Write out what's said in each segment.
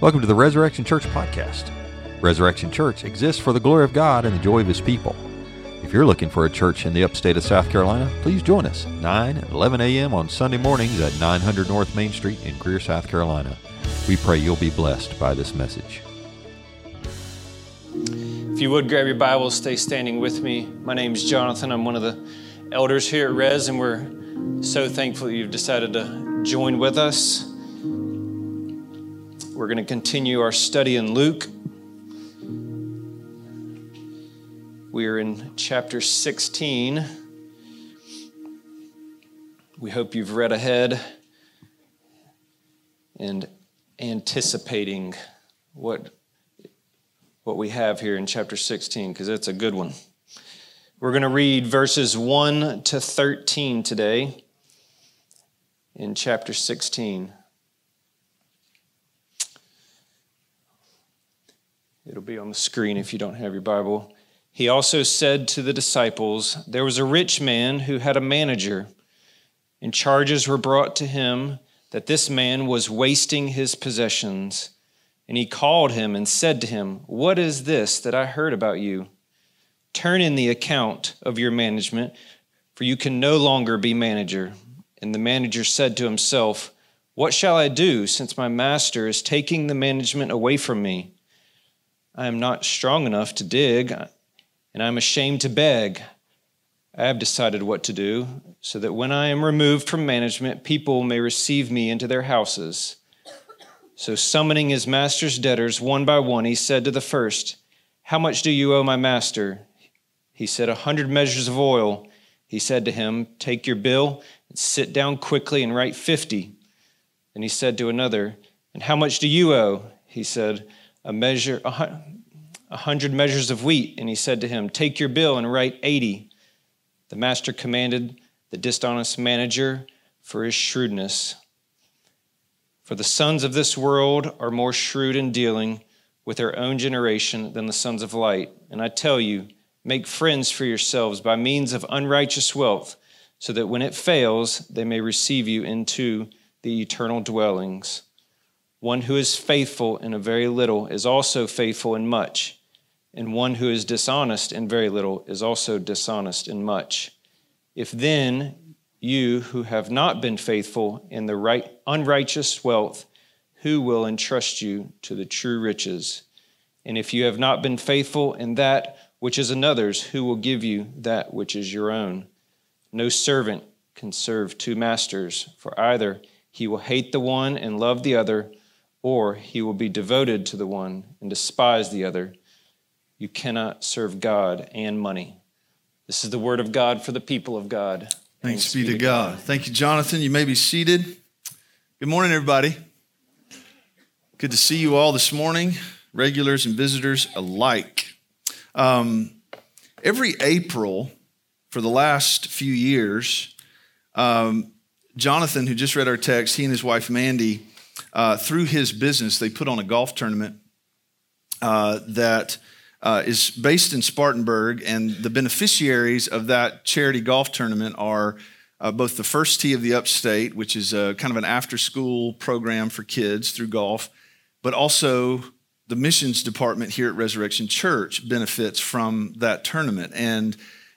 Welcome to the Resurrection Church podcast. Resurrection Church exists for the glory of God and the joy of His people. If you're looking for a church in the upstate of South Carolina, please join us 9 and 11 a.m. on Sunday mornings at 900 North Main Street in Greer, South Carolina. We pray you'll be blessed by this message. If you would grab your Bibles, stay standing with me. My name is Jonathan. I'm one of the elders here at Res, and we're so thankful that you've decided to join with us. We're going to continue our study in Luke. We are in chapter 16. We hope you've read ahead and anticipating what, what we have here in chapter 16, because it's a good one. We're going to read verses 1 to 13 today in chapter 16. It'll be on the screen if you don't have your Bible. He also said to the disciples, There was a rich man who had a manager, and charges were brought to him that this man was wasting his possessions. And he called him and said to him, What is this that I heard about you? Turn in the account of your management, for you can no longer be manager. And the manager said to himself, What shall I do, since my master is taking the management away from me? I am not strong enough to dig, and I am ashamed to beg. I have decided what to do, so that when I am removed from management, people may receive me into their houses. So, summoning his master's debtors one by one, he said to the first, How much do you owe my master? He said, A hundred measures of oil. He said to him, Take your bill and sit down quickly and write fifty. Then he said to another, And how much do you owe? He said, a measure, a hundred measures of wheat. And he said to him, Take your bill and write 80. The master commanded the dishonest manager for his shrewdness. For the sons of this world are more shrewd in dealing with their own generation than the sons of light. And I tell you, make friends for yourselves by means of unrighteous wealth, so that when it fails, they may receive you into the eternal dwellings. One who is faithful in a very little is also faithful in much, and one who is dishonest in very little is also dishonest in much. If then you who have not been faithful in the right unrighteous wealth, who will entrust you to the true riches? And if you have not been faithful in that which is another's, who will give you that which is your own? No servant can serve two masters, for either he will hate the one and love the other or he will be devoted to the one and despise the other. You cannot serve God and money. This is the word of God for the people of God. Thanks, Thanks be to God. God. Thank you, Jonathan. You may be seated. Good morning, everybody. Good to see you all this morning, regulars and visitors alike. Um, every April for the last few years, um, Jonathan, who just read our text, he and his wife Mandy uh, through his business, they put on a golf tournament uh, that uh, is based in Spartanburg, and the beneficiaries of that charity golf tournament are uh, both the First Tee of the Upstate, which is a, kind of an after school program for kids through golf, but also the missions department here at Resurrection Church benefits from that tournament. And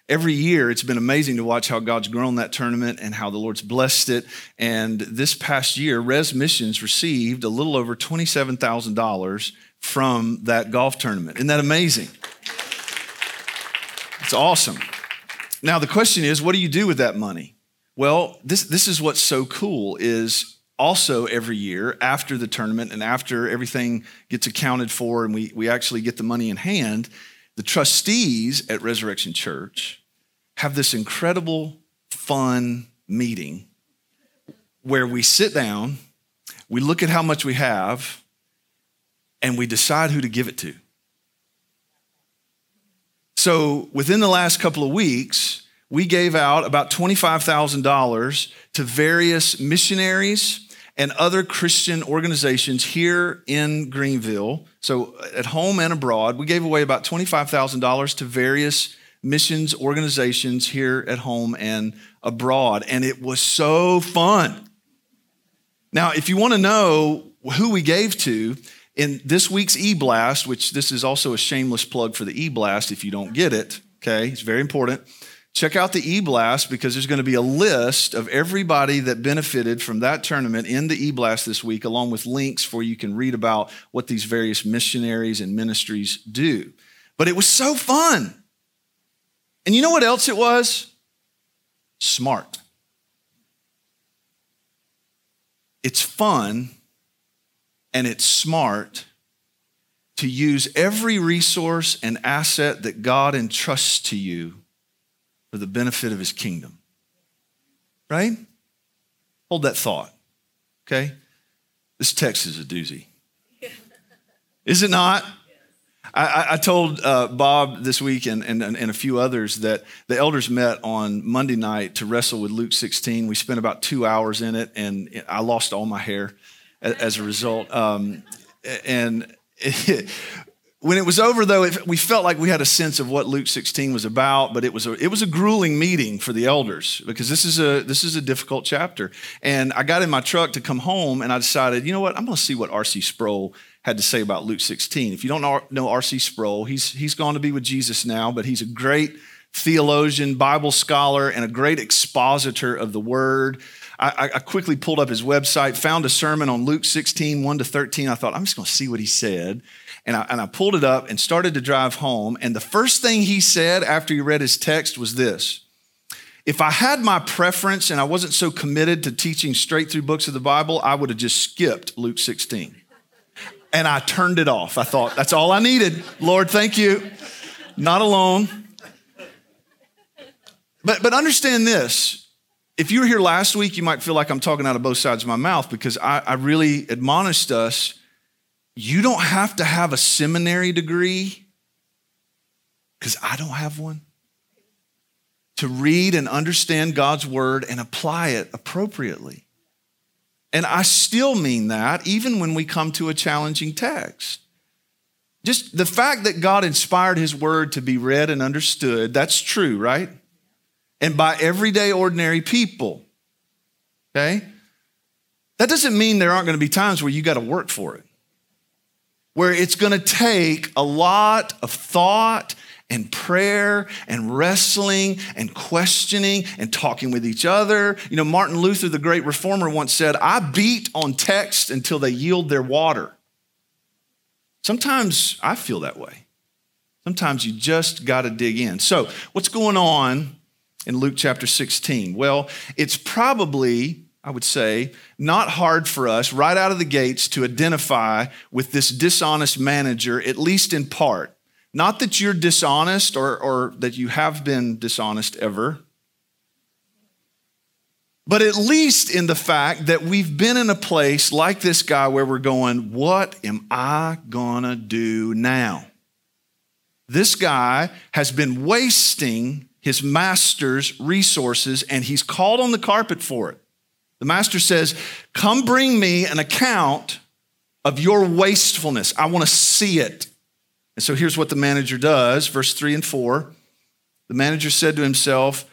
every year it's been amazing to watch how God's grown that tournament and how the Lord's blessed it. And this past year, Res Missions received a little over $27,000 from that golf tournament. Isn't that amazing? It's awesome. Now the question is, what do you do with that money? Well, this, this is what's so cool is also every year after the tournament and after everything gets accounted for and we, we actually get the money in hand, the trustees at Resurrection Church have this incredible, fun meeting where we sit down, we look at how much we have, and we decide who to give it to. So within the last couple of weeks, we gave out about $25,000 to various missionaries and other Christian organizations here in Greenville. So uh, at home and abroad, we gave away about $25,000 to various missions organizations here at home and abroad. And it was so fun. Now, if you want to know who we gave to, in this week's e blast, which this is also a shameless plug for the e blast if you don't get it, okay? It's very important. Check out the e blast because there's going to be a list of everybody that benefited from that tournament in the e blast this week, along with links for you can read about what these various missionaries and ministries do. But it was so fun. And you know what else it was? Smart. It's fun and it's smart to use every resource and asset that God entrusts to you for the benefit of his kingdom. Right? Hold that thought. Okay? This text is a doozy. Is it not? I, I told uh, Bob this week and, and, and a few others that the elders met on Monday night to wrestle with Luke 16. We spent about two hours in it, and I lost all my hair as a result. Um, and it, when it was over, though, it, we felt like we had a sense of what Luke 16 was about, but it was a, it was a grueling meeting for the elders because this is a this is a difficult chapter. And I got in my truck to come home, and I decided, you know what, I'm going to see what R.C. Sproul had to say about Luke 16. If you don't know, R.C. Sproul, he's he's gone to be with Jesus now, but he's a great theologian, Bible scholar, and a great expositor of the Word. I, I, quickly pulled up his website, found a sermon on Luke 16, 1 to 13. I thought, I'm just going to see what he said. And I, and I pulled it up and started to drive home. And the first thing he said after he read his text was this If I had my preference and I wasn't so committed to teaching straight through books of the Bible, I would have just skipped Luke 16. And I turned it off. I thought, that's all I needed. Lord, thank you. Not alone. But, but understand this if you were here last week, you might feel like I'm talking out of both sides of my mouth because I, I really admonished us you don't have to have a seminary degree because I don't have one to read and understand God's word and apply it appropriately. And I still mean that even when we come to a challenging text. Just the fact that God inspired his word to be read and understood, that's true, right? and by everyday ordinary people. Okay? That doesn't mean there aren't going to be times where you got to work for it, where it's going to take a lot of thought and prayer and wrestling and questioning and talking with each other. You know, Martin Luther, the great reformer, once said, I beat on text until they yield their water. Sometimes I feel that way. Sometimes you just got to dig in. So, what's going on in Luke chapter 16? Well, it's probably, I would say, not hard for us right out of the gates to identify with this dishonest manager, at least in part. Not that you're dishonest or, or that you have been dishonest ever, but at least in the fact that we've been in a place like this guy where we're going, What am I gonna do now? This guy has been wasting his master's resources and he's called on the carpet for it. The master says, Come bring me an account of your wastefulness. I want to see it. And so here's what the manager does, verse 3 and 4. The manager said to himself,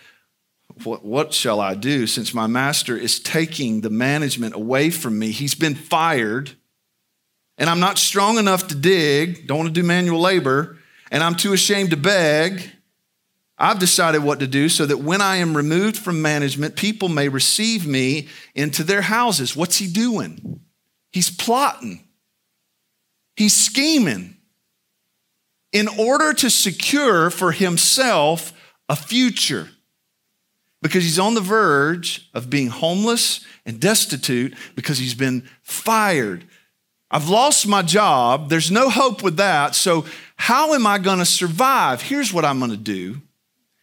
what, what, shall I do since my master is taking the management away from me? He's been fired, and I'm not strong enough to dig, don't want to do manual labor, and I'm too ashamed to beg. I've decided what to do so that when I am removed from management, people may receive me into their houses. What's he doing? He's plotting, he's scheming in order to secure for himself a future because he's on the verge of being homeless and destitute because he's been fired. I've lost my job. There's no hope with that. So, how am I going to survive? Here's what I'm going to do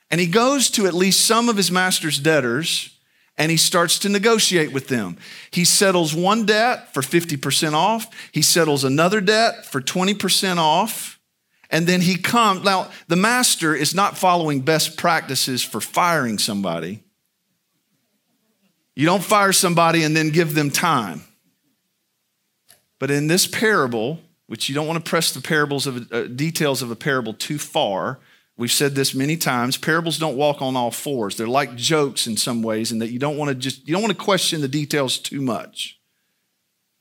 and he goes to at least some of his master's debtors and he starts to negotiate with them. He settles one debt for 50% off, he settles another debt for 20% off, and then he comes. Now, the master is not following best practices for firing somebody. You don't fire somebody and then give them time. But in this parable, which you don't want to press the parables of uh, details of a parable too far, We've said this many times. Parables don't walk on all fours. They're like jokes in some ways, in that you don't want to just you don't want to question the details too much.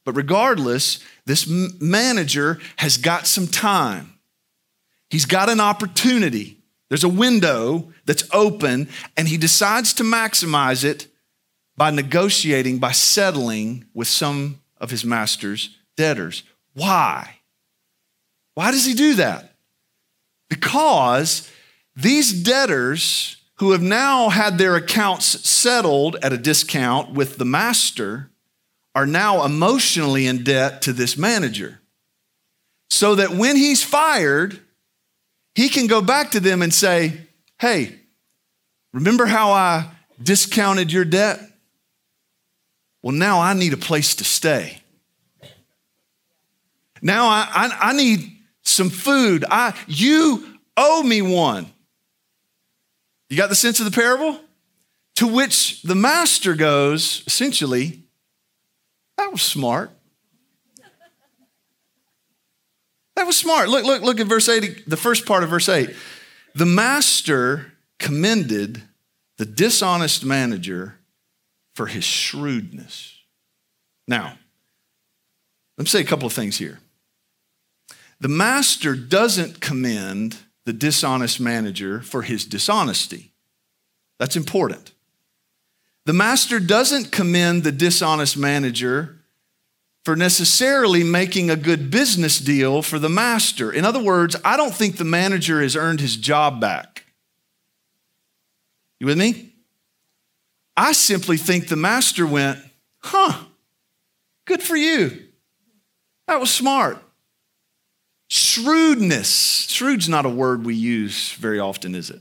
But regardless, this manager has got some time. He's got an opportunity. There's a window that's open, and he decides to maximize it by negotiating, by settling with some of his master's debtors. Why? Why does he do that? Because these debtors who have now had their accounts settled at a discount with the master are now emotionally in debt to this manager. So that when he's fired, he can go back to them and say, Hey, remember how I discounted your debt? Well, now I need a place to stay. Now I, I, I need some food. I, you owe me one. You got the sense of the parable? To which the master goes, essentially, that was smart. That was smart. Look, look, look at verse 8, the first part of verse 8. The master commended the dishonest manager for his shrewdness. Now, let me say a couple of things here. The master doesn't commend the dishonest manager for his dishonesty. That's important. The master doesn't commend the dishonest manager for necessarily making a good business deal for the master. In other words, I don't think the manager has earned his job back. You with me? I simply think the master went, huh, good for you. That was smart. Shrewdness. Shrewd's not a word we use very often, is it?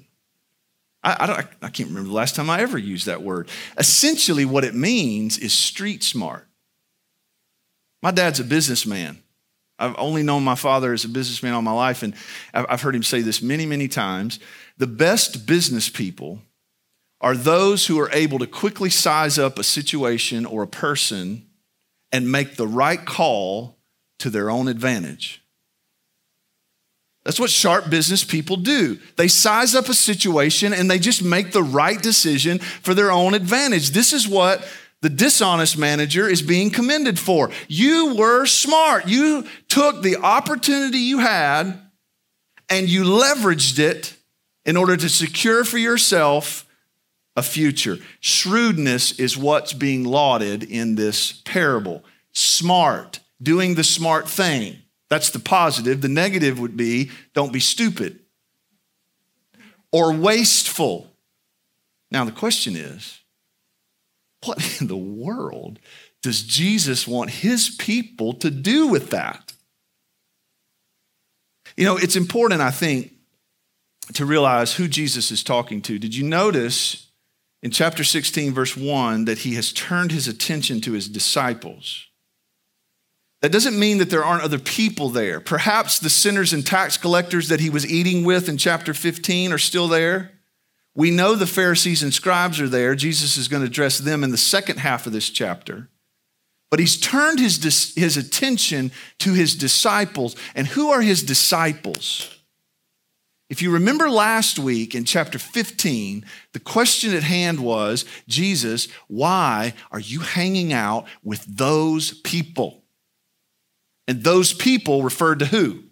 I, I, don't, I can't remember the last time I ever used that word. Essentially, what it means is street smart. My dad's a businessman. I've only known my father as a businessman all my life, and I've heard him say this many, many times. The best business people are those who are able to quickly size up a situation or a person and make the right call to their own advantage. That's what sharp business people do. They size up a situation and they just make the right decision for their own advantage. This is what the dishonest manager is being commended for. You were smart. You took the opportunity you had and you leveraged it in order to secure for yourself a future. Shrewdness is what's being lauded in this parable. Smart, doing the smart thing. That's the positive. The negative would be don't be stupid or wasteful. Now, the question is what in the world does Jesus want his people to do with that? You know, it's important, I think, to realize who Jesus is talking to. Did you notice in chapter 16, verse 1, that he has turned his attention to his disciples? That doesn't mean that there aren't other people there. Perhaps the sinners and tax collectors that he was eating with in chapter 15 are still there. We know the Pharisees and scribes are there. Jesus is going to address them in the second half of this chapter. But he's turned his, his attention to his disciples. And who are his disciples? If you remember last week in chapter 15, the question at hand was Jesus, why are you hanging out with those people? And those people referred to who?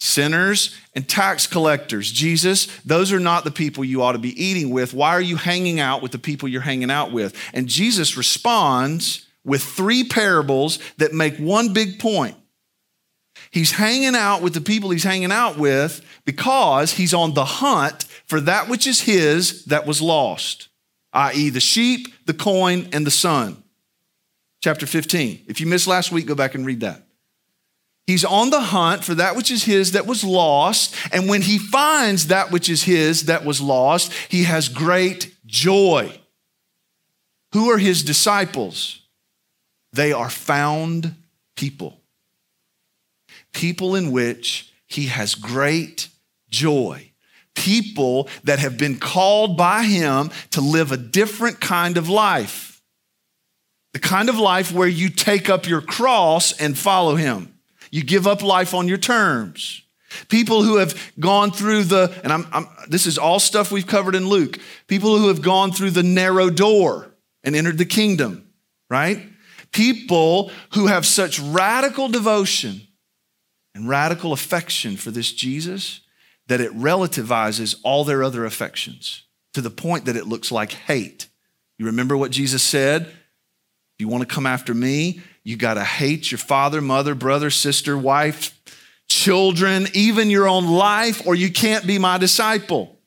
Sinners and tax collectors. Jesus, those are not the people you ought to be eating with. Why are you hanging out with the people you're hanging out with? And Jesus responds with three parables that make one big point. He's hanging out with the people he's hanging out with because he's on the hunt for that which is his that was lost, i.e., the sheep, the coin, and the son. Chapter 15. If you missed last week, go back and read that. He's on the hunt for that which is his that was lost. And when he finds that which is his that was lost, he has great joy. Who are his disciples? They are found people. People in which he has great joy. People that have been called by him to live a different kind of life. The kind of life where you take up your cross and follow him. You give up life on your terms. People who have gone through the, and I'm, I'm, this is all stuff we've covered in Luke, people who have gone through the narrow door and entered the kingdom, right? People who have such radical devotion and radical affection for this Jesus that it relativizes all their other affections to the point that it looks like hate. You remember what Jesus said? If you want to come after me, you got to hate your father, mother, brother, sister, wife, children, even your own life, or you can't be my disciple.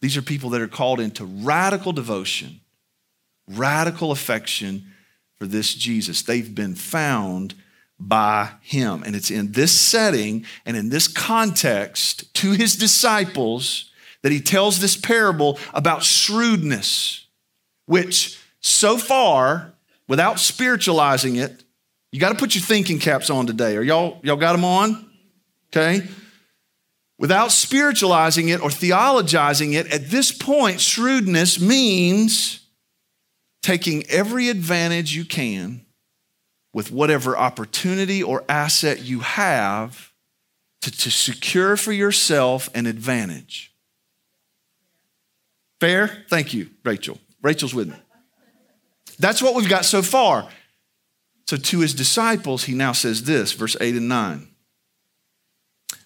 These are people that are called into radical devotion, radical affection for this Jesus. They've been found by him. And it's in this setting and in this context to his disciples that he tells this parable about shrewdness, which so far, without spiritualizing it, you got to put your thinking caps on today. Are y'all y'all got them on? Okay? Without spiritualizing it or theologizing it, at this point shrewdness means taking every advantage you can with whatever opportunity or asset you have to, to secure for yourself an advantage. Fair? Thank you, Rachel. Rachel's with me. That's what we've got so far. So, to his disciples, he now says this, verse 8 and 9.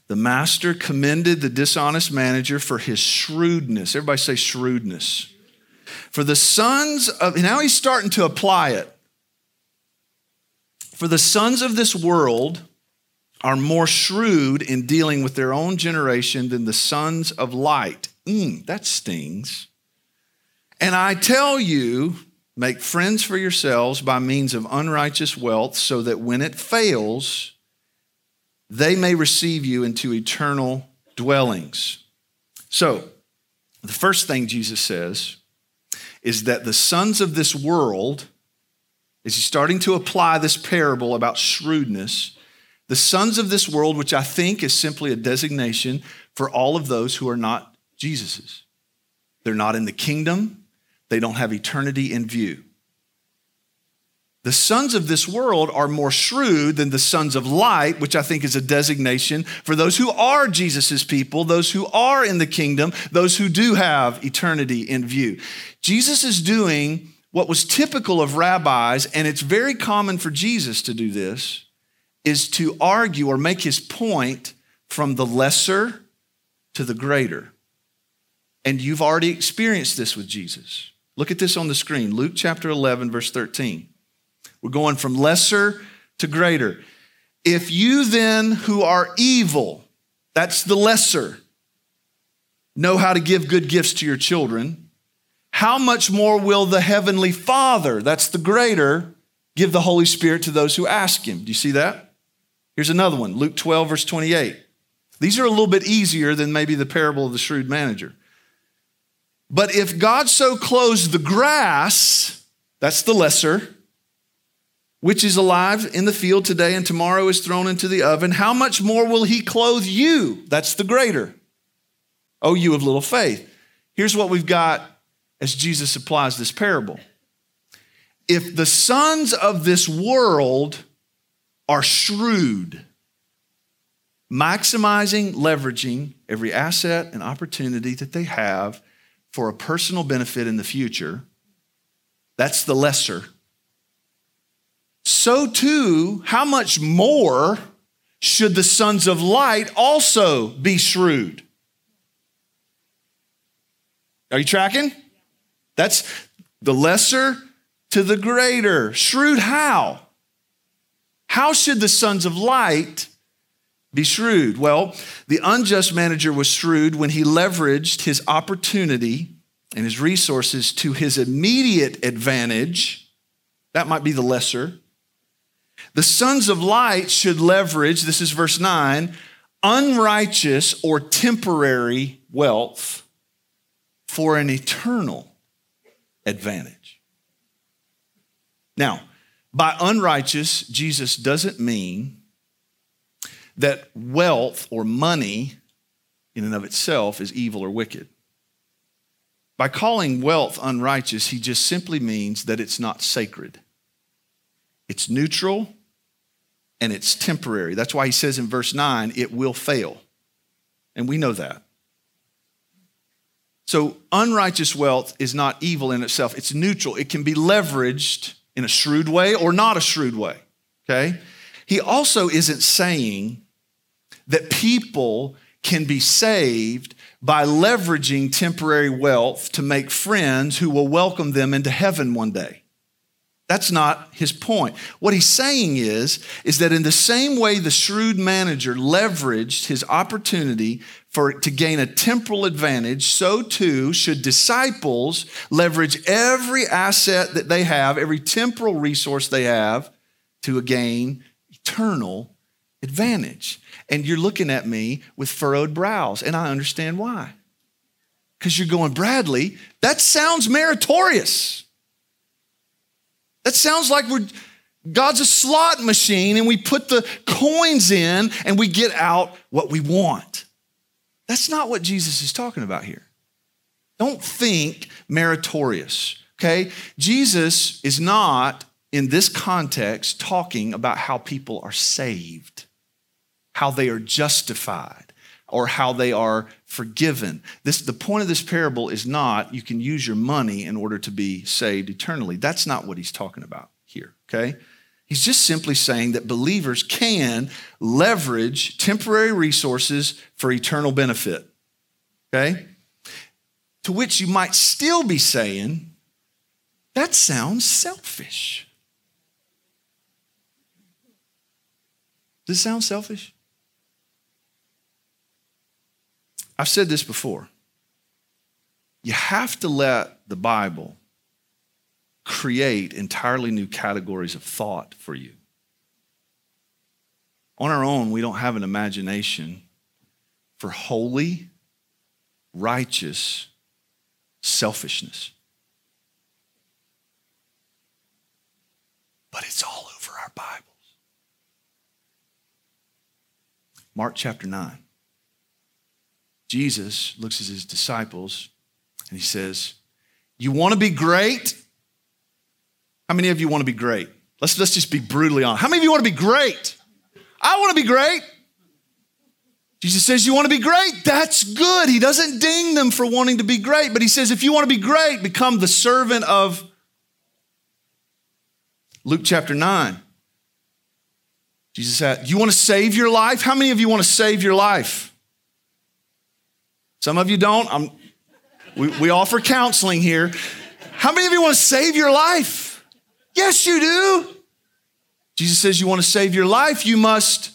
The master commended the dishonest manager for his shrewdness. Everybody say shrewdness. For the sons of, now he's starting to apply it. For the sons of this world are more shrewd in dealing with their own generation than the sons of light. Mm, that stings. And I tell you, make friends for yourselves by means of unrighteous wealth, so that when it fails, they may receive you into eternal dwellings. So, the first thing Jesus says is that the sons of this world is he's starting to apply this parable about shrewdness. The sons of this world, which I think is simply a designation for all of those who are not Jesus's. They're not in the kingdom, they don't have eternity in view. The sons of this world are more shrewd than the sons of light, which I think is a designation for those who are Jesus's people, those who are in the kingdom, those who do have eternity in view. Jesus is doing what was typical of rabbis, and it's very common for Jesus to do this, is to argue or make his point from the lesser to the greater. And you've already experienced this with Jesus. Look at this on the screen Luke chapter 11, verse 13. We're going from lesser to greater. If you then, who are evil, that's the lesser, know how to give good gifts to your children, how much more will the Heavenly Father, that's the greater, give the Holy Spirit to those who ask Him? Do you see that? Here's another one Luke 12, verse 28. These are a little bit easier than maybe the parable of the shrewd manager. But if God so clothes the grass, that's the lesser, which is alive in the field today and tomorrow is thrown into the oven, how much more will He clothe you? That's the greater. Oh, you of little faith. Here's what we've got as Jesus applies this parable. If the sons of this world are shrewd, maximizing, leveraging every asset and opportunity that they have for a personal benefit in the future, that's the lesser. So, too, how much more should the sons of light also be shrewd? Are you tracking? That's the lesser to the greater. Shrewd how? How should the sons of light be shrewd? Well, the unjust manager was shrewd when he leveraged his opportunity and his resources to his immediate advantage. That might be the lesser. The sons of light should leverage, this is verse 9, unrighteous or temporary wealth for an eternal advantage. Now, by unrighteous, Jesus doesn't mean that wealth or money in and of itself is evil or wicked. By calling wealth unrighteous, he just simply means that it's not sacred. It's neutral and it's temporary. That's why he says in verse 9, it will fail. And we know that. So, unrighteous wealth is not evil in itself, it's neutral. It can be leveraged in a shrewd way or not a shrewd way. Okay? He also isn't saying that people can be saved by leveraging temporary wealth to make friends who will welcome them into heaven one day. That's not his point. What he's saying is, is that in the same way the shrewd manager leveraged his opportunity for to gain a temporal advantage, so too should disciples leverage every asset that they have, every temporal resource they have to gain eternal advantage. And you're looking at me with furrowed brows, and I understand why. Because you're going, Bradley, that sounds meritorious. That sounds like we're God's a slot machine and we put the coins in and we get out what we want. That's not what Jesus is talking about here. Don't think meritorious, okay? Jesus is not in this context talking about how people are saved, how they are justified, or how they are forgiven. This, the point of this parable is not you can use your money in order to be saved eternally. That's not what he's talking about here, okay? He's just simply saying that believers can leverage temporary resources for eternal benefit, okay? To which you might still be saying, that sounds selfish. Does it sound selfish? I've said this before. You have to let the Bible create entirely new categories of thought for you. On our own, we don't have an imagination for holy, righteous selfishness. But it's all over our Bibles. Mark chapter 9. Jesus looks at his disciples and he says, You want to be great? How many of you want to be great? Let's, let's just be brutally honest. How many of you want to be great? I want to be great. Jesus says, You want to be great? That's good. He doesn't ding them for wanting to be great, but he says, If you want to be great, become the servant of Luke chapter 9. Jesus said, You want to save your life? How many of you want to save your life? Some of you don't. I'm, we, we offer counseling here. How many of you want to save your life? Yes, you do. Jesus says you want to save your life, you must.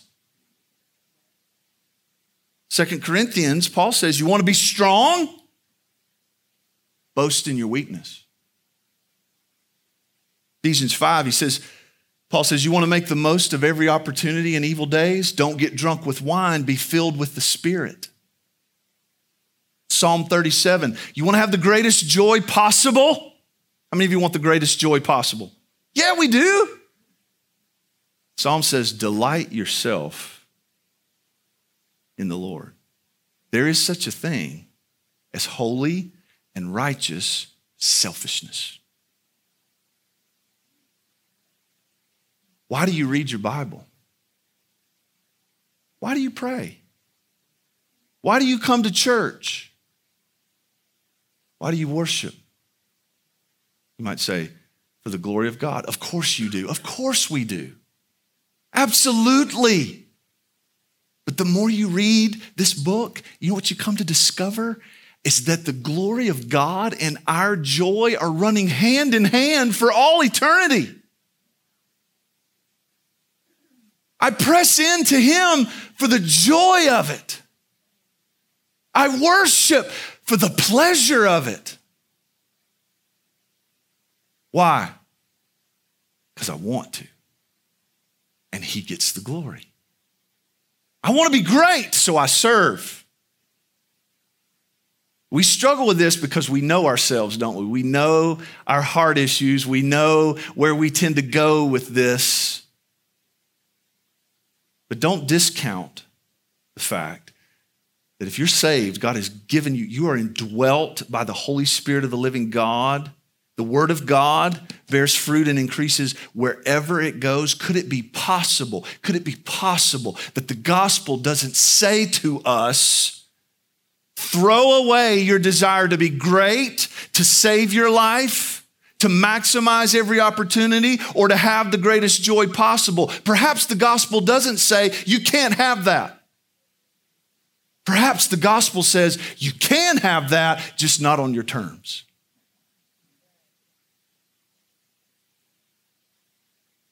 Second Corinthians, Paul says you want to be strong, boast in your weakness. Ephesians 5, he says, Paul says, You want to make the most of every opportunity in evil days? Don't get drunk with wine, be filled with the Spirit. Psalm 37. You want to have the greatest joy possible? How many of you want the greatest joy possible? Yeah, we do. Psalm says, Delight yourself in the Lord. There is such a thing as holy and righteous selfishness. Why do you read your Bible? Why do you pray? Why do you come to church? Why do you worship? You might say, for the glory of God. Of course you do. Of course we do. Absolutely. But the more you read this book, you know what you come to discover? Is that the glory of God and our joy are running hand in hand for all eternity. I press into Him for the joy of it. I worship for the pleasure of it. Why? Because I want to. And He gets the glory. I want to be great, so I serve. We struggle with this because we know ourselves, don't we? We know our heart issues. We know where we tend to go with this. But don't discount the fact that if you're saved, God has given you, you are indwelt by the Holy Spirit of the living God. The Word of God bears fruit and increases wherever it goes. Could it be possible? Could it be possible that the gospel doesn't say to us, throw away your desire to be great, to save your life, to maximize every opportunity or to have the greatest joy possible. Perhaps the gospel doesn't say you can't have that. Perhaps the gospel says you can have that, just not on your terms.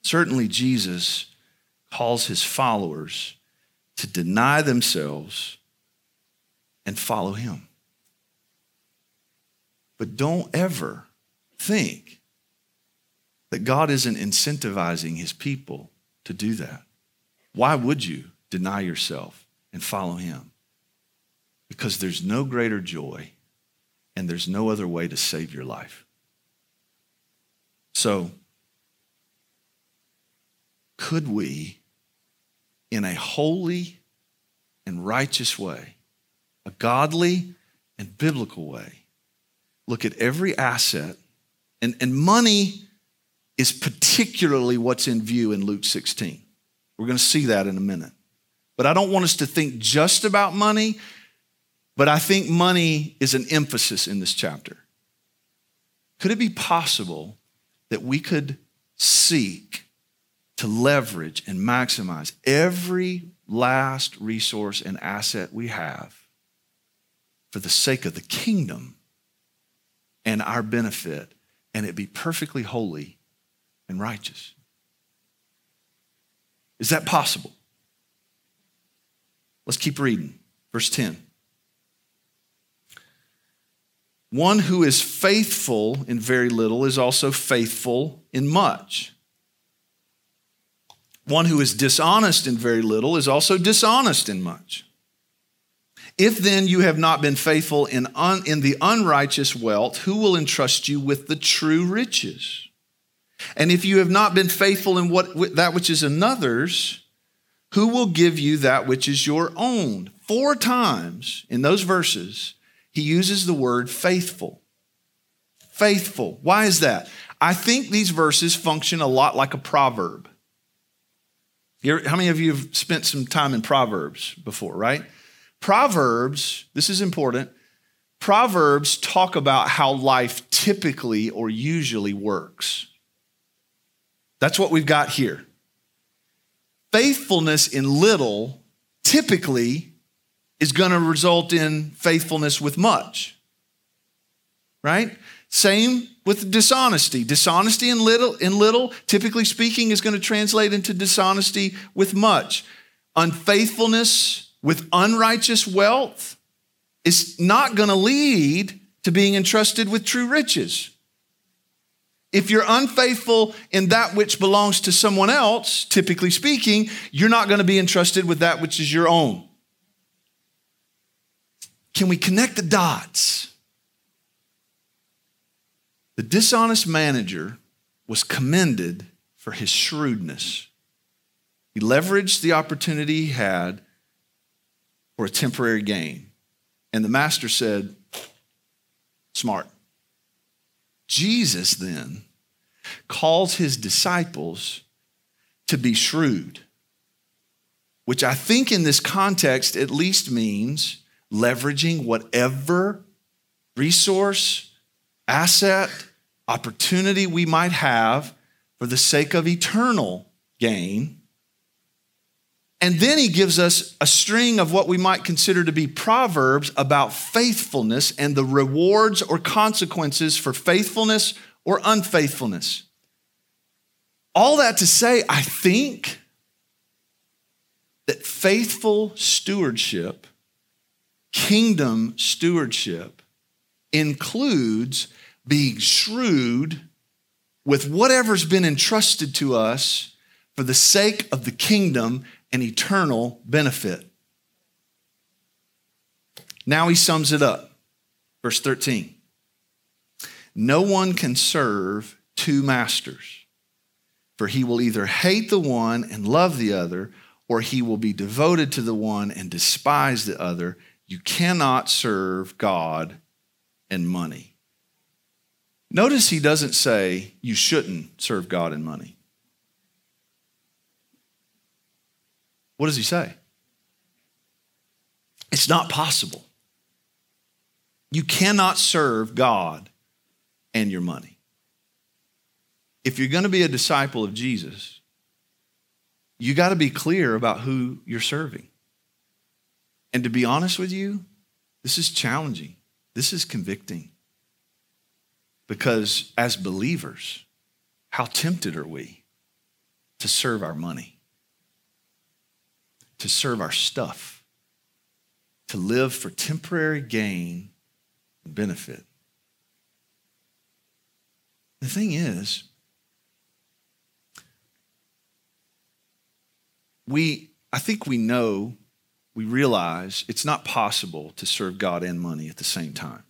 Certainly, Jesus calls his followers to deny themselves and follow him. But don't ever think that God isn't incentivizing his people to do that. Why would you deny yourself and follow him? Because there's no greater joy and there's no other way to save your life. So, could we, in a holy and righteous way, a godly and biblical way, look at every asset, and, and money is particularly what's in view in Luke 16. We're going to see that in a minute. But I don't want us to think just about money, but I think money is an emphasis in this chapter. Could it be possible that we could seek to leverage and maximize every last resource and asset we have for the sake of the kingdom and our benefit, and it be perfectly holy and righteous. Is that possible? Let's keep reading. Verse 10. One who is faithful in very little is also faithful in much. One who is dishonest in very little is also dishonest in much. If then you have not been faithful in, un, in the unrighteous wealth, who will entrust you with the true riches? And if you have not been faithful in what, that which is another's, who will give you that which is your own? Four times in those verses, he uses the word faithful. Faithful. Why is that? I think these verses function a lot like a proverb. How many of you have spent some time in Proverbs before, right? Proverbs, this is important. Proverbs talk about how life typically or usually works. That's what we've got here. Faithfulness in little typically is going to result in faithfulness with much. Right? Same with dishonesty. Dishonesty in little, in little, typically speaking, is going to translate into dishonesty with much. Unfaithfulness with unrighteous wealth is not going to lead to being entrusted with true riches. If you're unfaithful in that which belongs to someone else, typically speaking, you're not going to be entrusted with that which is your own. Can we connect the dots? The dishonest manager was commended for his shrewdness. He leveraged the opportunity he had for a temporary gain. And the master said, Smart. Jesus then calls his disciples to be shrewd, which I think in this context at least means leveraging whatever resource, asset, opportunity we might have for the sake of eternal gain and then he gives us a string of what we might consider to be proverbs about faithfulness and the rewards or consequences for faithfulness or unfaithfulness. All that to say, I think that faithful stewardship, kingdom stewardship, includes being shrewd with whatever's been entrusted to us for the sake of the kingdom and eternal benefit. Now he sums it up. Verse 13 No one can serve two masters, for he will either hate the one and love the other, or he will be devoted to the one and despise the other. You cannot serve God and money. Notice he doesn't say you shouldn't serve God and money. What does he say? It's not possible. You cannot serve God and your money. if you're going to be a disciple of Jesus, you got to be clear about who you're serving. And to be honest with you, this is challenging. This is convicting. Because as believers, how tempted are we to serve our money, to serve our stuff, to live for temporary gain and benefit? The thing is, we, I think we know, we realize it's not possible to serve God and money at the same time.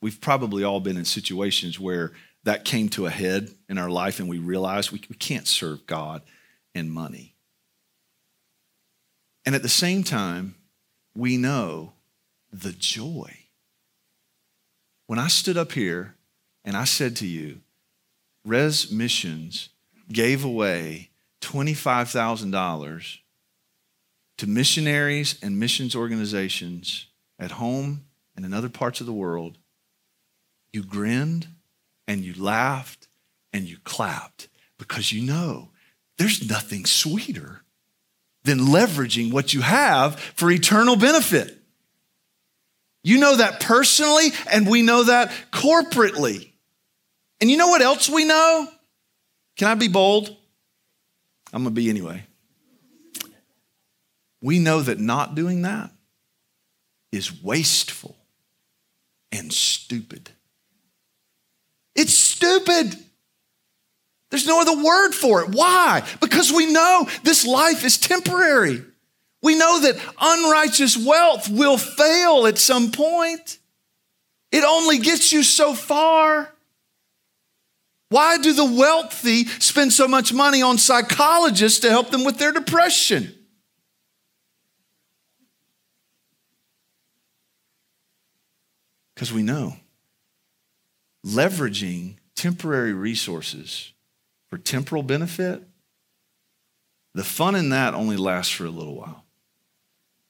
We've probably all been in situations where that came to a head in our life and we realized we, can't serve God and money. And at the same time, we know the joy. When I stood up here and I said to you, Rez Missions gave away $25,000 to missionaries and missions organizations at home and in other parts of the world, you grinned and you laughed and you clapped because you know there's nothing sweeter than leveraging what you have for eternal benefit. You know that personally, and we know that corporately. And you know what else we know? Can I be bold? I'm to be anyway. We know that not doing that is wasteful and stupid. It's stupid. There's no other word for it. Why? Because we know this life is temporary. We know that unrighteous wealth will fail at some point. It only gets you so far. Why do the wealthy spend so much money on psychologists to help them with their depression? Because we know leveraging temporary resources for temporal benefit, the fun in that only lasts for a little while.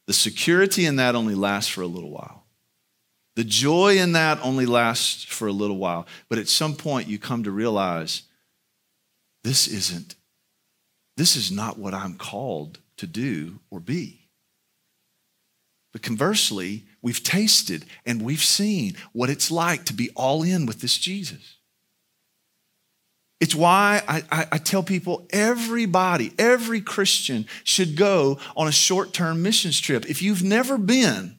The security in that only lasts for a little while. The joy in that only lasts for a little while. But at some point, you come to realize this isn't, this is not what I'm called to do or be. But conversely, we've tasted and we've seen what it's like to be all in with this Jesus. It's why I, I, I, tell people everybody, every Christian should go on a short term missions trip. If you've never been,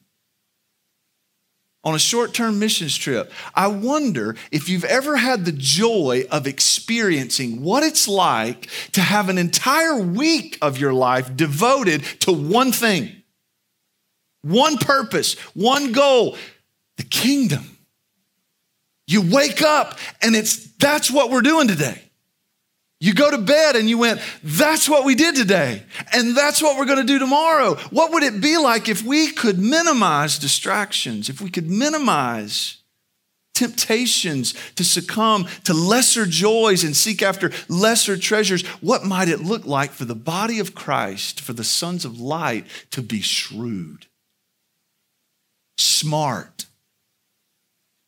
on a short term missions trip, I wonder if you've ever had the joy of experiencing what it's like to have an entire week of your life devoted to one thing, one purpose, one goal the kingdom. You wake up and it's that's what we're doing today. You go to bed and you went, that's what we did today. And that's what we're going to do tomorrow. What would it be like if we could minimize distractions, if we could minimize temptations to succumb to lesser joys and seek after lesser treasures? What might it look like for the body of Christ, for the sons of light to be shrewd, smart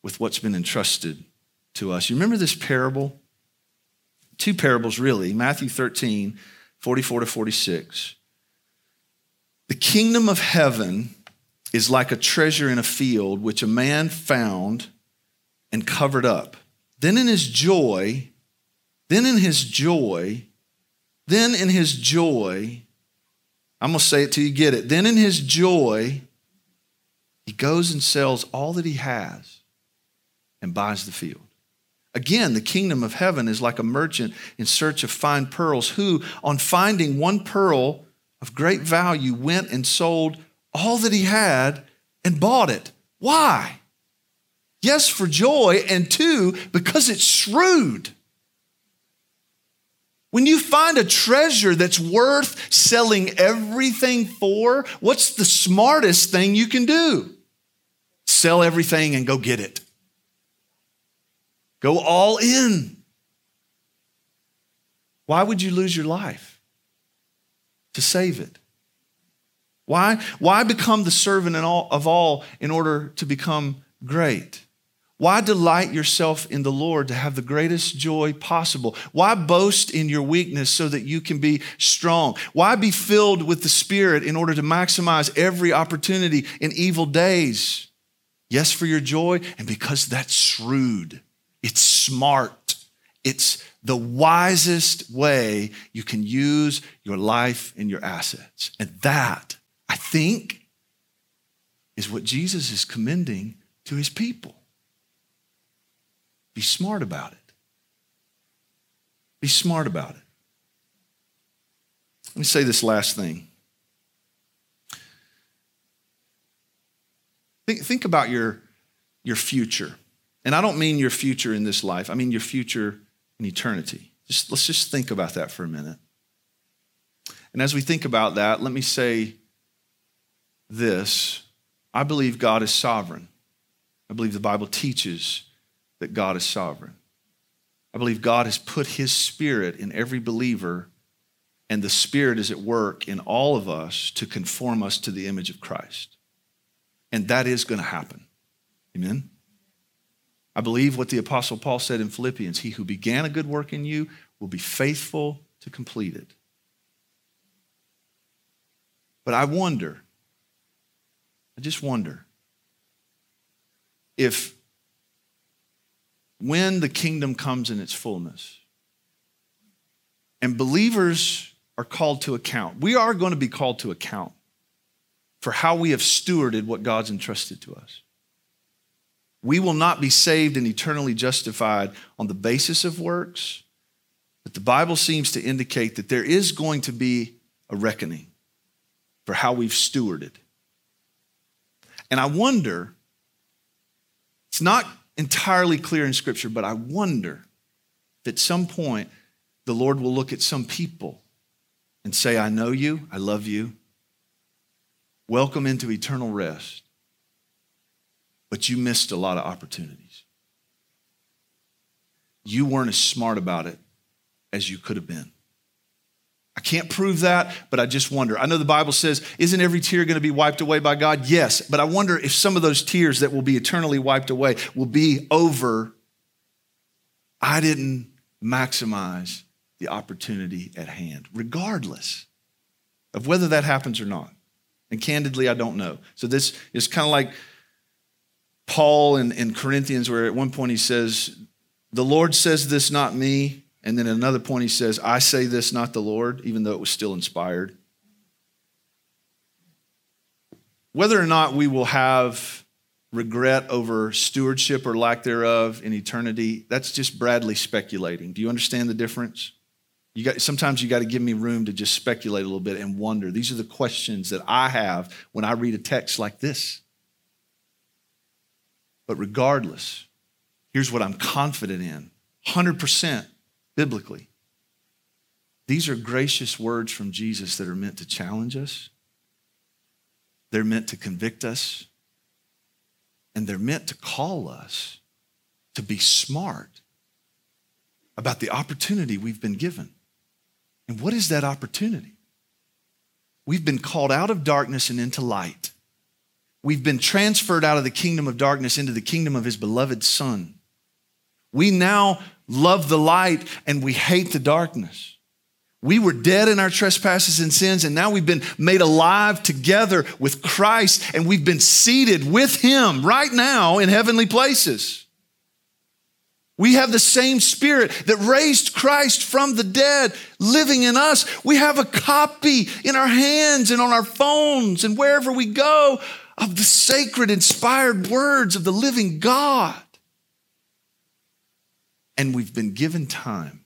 with what's been entrusted to us? You remember this parable? two parables really Matthew 13, 44 to 46. The kingdom of heaven is like a treasure in a field which a man found and covered up. Then in his joy, then in his joy, then in his joy, I'm going to say it till you get it. Then in his joy, he goes and sells all that he has and buys the field. Again, the kingdom of heaven is like a merchant in search of fine pearls who, on finding one pearl of great value, went and sold all that he had and bought it. Why? Yes, for joy, and two, because it's shrewd. When you find a treasure that's worth selling everything for, what's the smartest thing you can do? Sell everything and go get it. Go all in. Why would you lose your life? To save it. Why, why become the servant of all in order to become great? Why delight yourself in the Lord to have the greatest joy possible? Why boast in your weakness so that you can be strong? Why be filled with the Spirit in order to maximize every opportunity in evil days? Yes, for your joy, and because that's shrewd, it's smart, it's the wisest way you can use your life and your assets. And that, I think, is what Jesus is commending to his people. Be smart about it. Be smart about it. Let me say this last thing. Think, think about your, your future. And I don't mean your future in this life, I mean your future in eternity. Just, let's just think about that for a minute. And as we think about that, let me say this I believe God is sovereign. I believe the Bible teaches that God is sovereign. I believe God has put his spirit in every believer, and the spirit is at work in all of us to conform us to the image of Christ. And that is going to happen. Amen? I believe what the Apostle Paul said in Philippians He who began a good work in you will be faithful to complete it. But I wonder, I just wonder, if when the kingdom comes in its fullness and believers are called to account, we are going to be called to account for how we have stewarded what God's entrusted to us. We will not be saved and eternally justified on the basis of works, but the Bible seems to indicate that there is going to be a reckoning for how we've stewarded. And I wonder, it's not entirely clear in Scripture, but I wonder if at some point the Lord will look at some people and say, I know you, I love you, welcome into eternal rest but you missed a lot of opportunities. You weren't as smart about it as you could have been. I can't prove that, but I just wonder. I know the Bible says, isn't every tear going to be wiped away by God? Yes, but I wonder if some of those tears that will be eternally wiped away will be over. I didn't maximize the opportunity at hand, regardless of whether that happens or not. And candidly, I don't know. So this is kind of like Paul in, in Corinthians, where at one point he says, The Lord says this, not me. And then at another point he says, I say this, not the Lord, even though it was still inspired. Whether or not we will have regret over stewardship or lack thereof in eternity, that's just Bradley speculating. Do you understand the difference? You got, sometimes you got to give me room to just speculate a little bit and wonder. These are the questions that I have when I read a text like this. But regardless, here's what I'm confident in 100% biblically. These are gracious words from Jesus that are meant to challenge us, they're meant to convict us, and they're meant to call us to be smart about the opportunity we've been given. And what is that opportunity? We've been called out of darkness and into light. We've been transferred out of the kingdom of darkness into the kingdom of his beloved Son. We now love the light and we hate the darkness. We were dead in our trespasses and sins, and now we've been made alive together with Christ, and we've been seated with Him right now in heavenly places. We have the same Spirit that raised Christ from the dead living in us. We have a copy in our hands and on our phones and wherever we go of the sacred, inspired words of the living God. And we've been given time,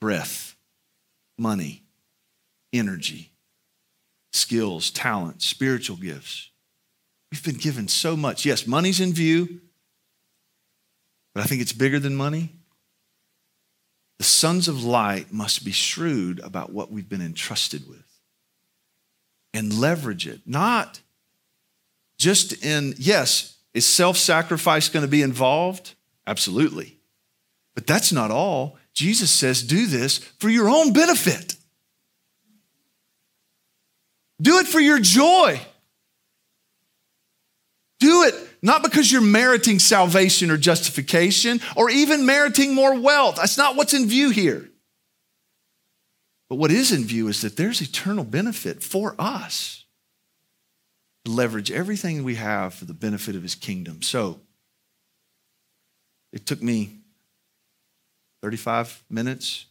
breath, money, energy, skills, talent, spiritual gifts. We've been given so much. Yes, money's in view, but I think it's bigger than money. The sons of light must be shrewd about what we've been entrusted with and leverage it, not just in, yes, is self sacrifice going to be involved? Absolutely. But that's not all. Jesus says, do this for your own benefit. Do it for your joy. Do it Not because you're meriting salvation or justification or even meriting more wealth. That's not what's in view here. But what is in view is that there's eternal benefit for us to leverage everything we have for the benefit of his kingdom. So it took me 35 minutes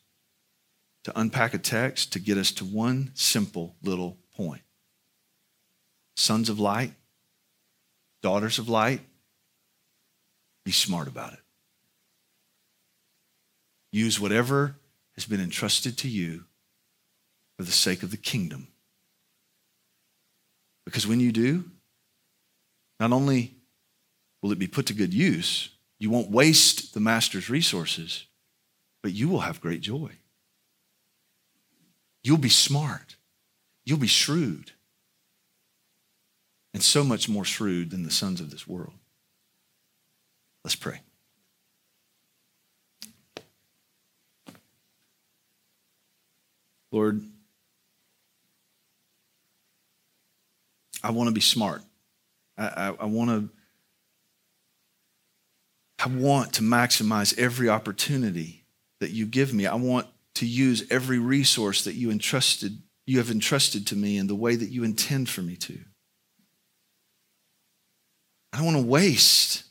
to unpack a text to get us to one simple little point. Sons of light, daughters of light, be smart about it. Use whatever has been entrusted to you for the sake of the kingdom. Because when you do, not only will it be put to good use, you won't waste the master's resources, but you will have great joy. You'll be smart. You'll be shrewd. And so much more shrewd than the sons of this world. Let's pray. Lord, I want to be smart. I, I, I want to. I want to maximize every opportunity that you give me. I want to use every resource that you entrusted you have entrusted to me in the way that you intend for me to. I don't want to waste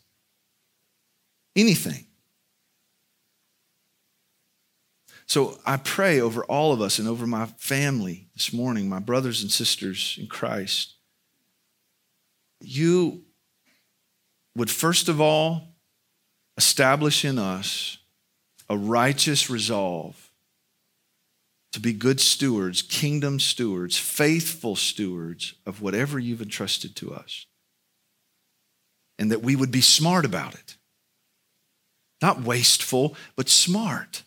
anything. So I pray over all of us and over my family this morning, my brothers and sisters in Christ. You would first of all establish in us a righteous resolve to be good stewards, kingdom stewards, faithful stewards of whatever you've entrusted to us. And that we would be smart about it. Not wasteful, but smart.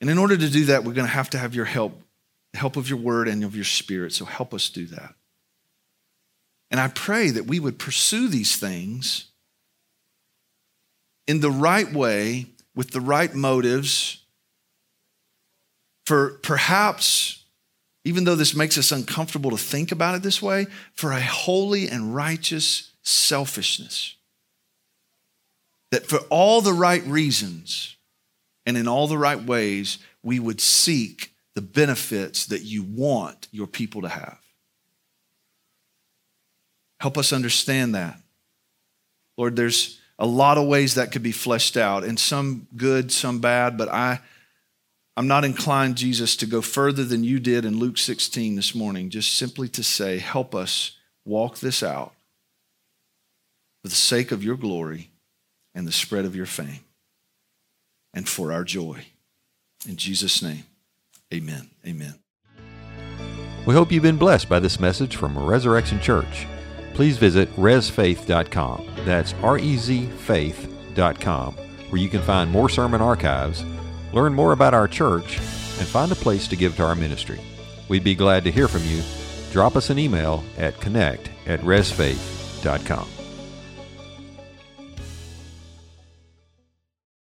And in order to do that, we're going to have to have your help, the help of your word and of your spirit. So help us do that. And I pray that we would pursue these things in the right way, with the right motives for perhaps, even though this makes us uncomfortable to think about it this way, for a holy and righteous selfishness. That for all the right reasons and in all the right ways, we would seek the benefits that you want your people to have. Help us understand that. Lord, there's a lot of ways that could be fleshed out, and some good, some bad, but I I'm not inclined, Jesus, to go further than you did in Luke 16 this morning, just simply to say, help us walk this out for the sake of your glory and the spread of your fame and for our joy. In Jesus' name, amen. Amen. We hope you've been blessed by this message from Resurrection Church. Please visit rezfaith.com. That's R E Z faith.com, where you can find more sermon archives learn more about our church, and find a place to give to our ministry. We'd be glad to hear from you. Drop us an email at connect at rezfaith.com.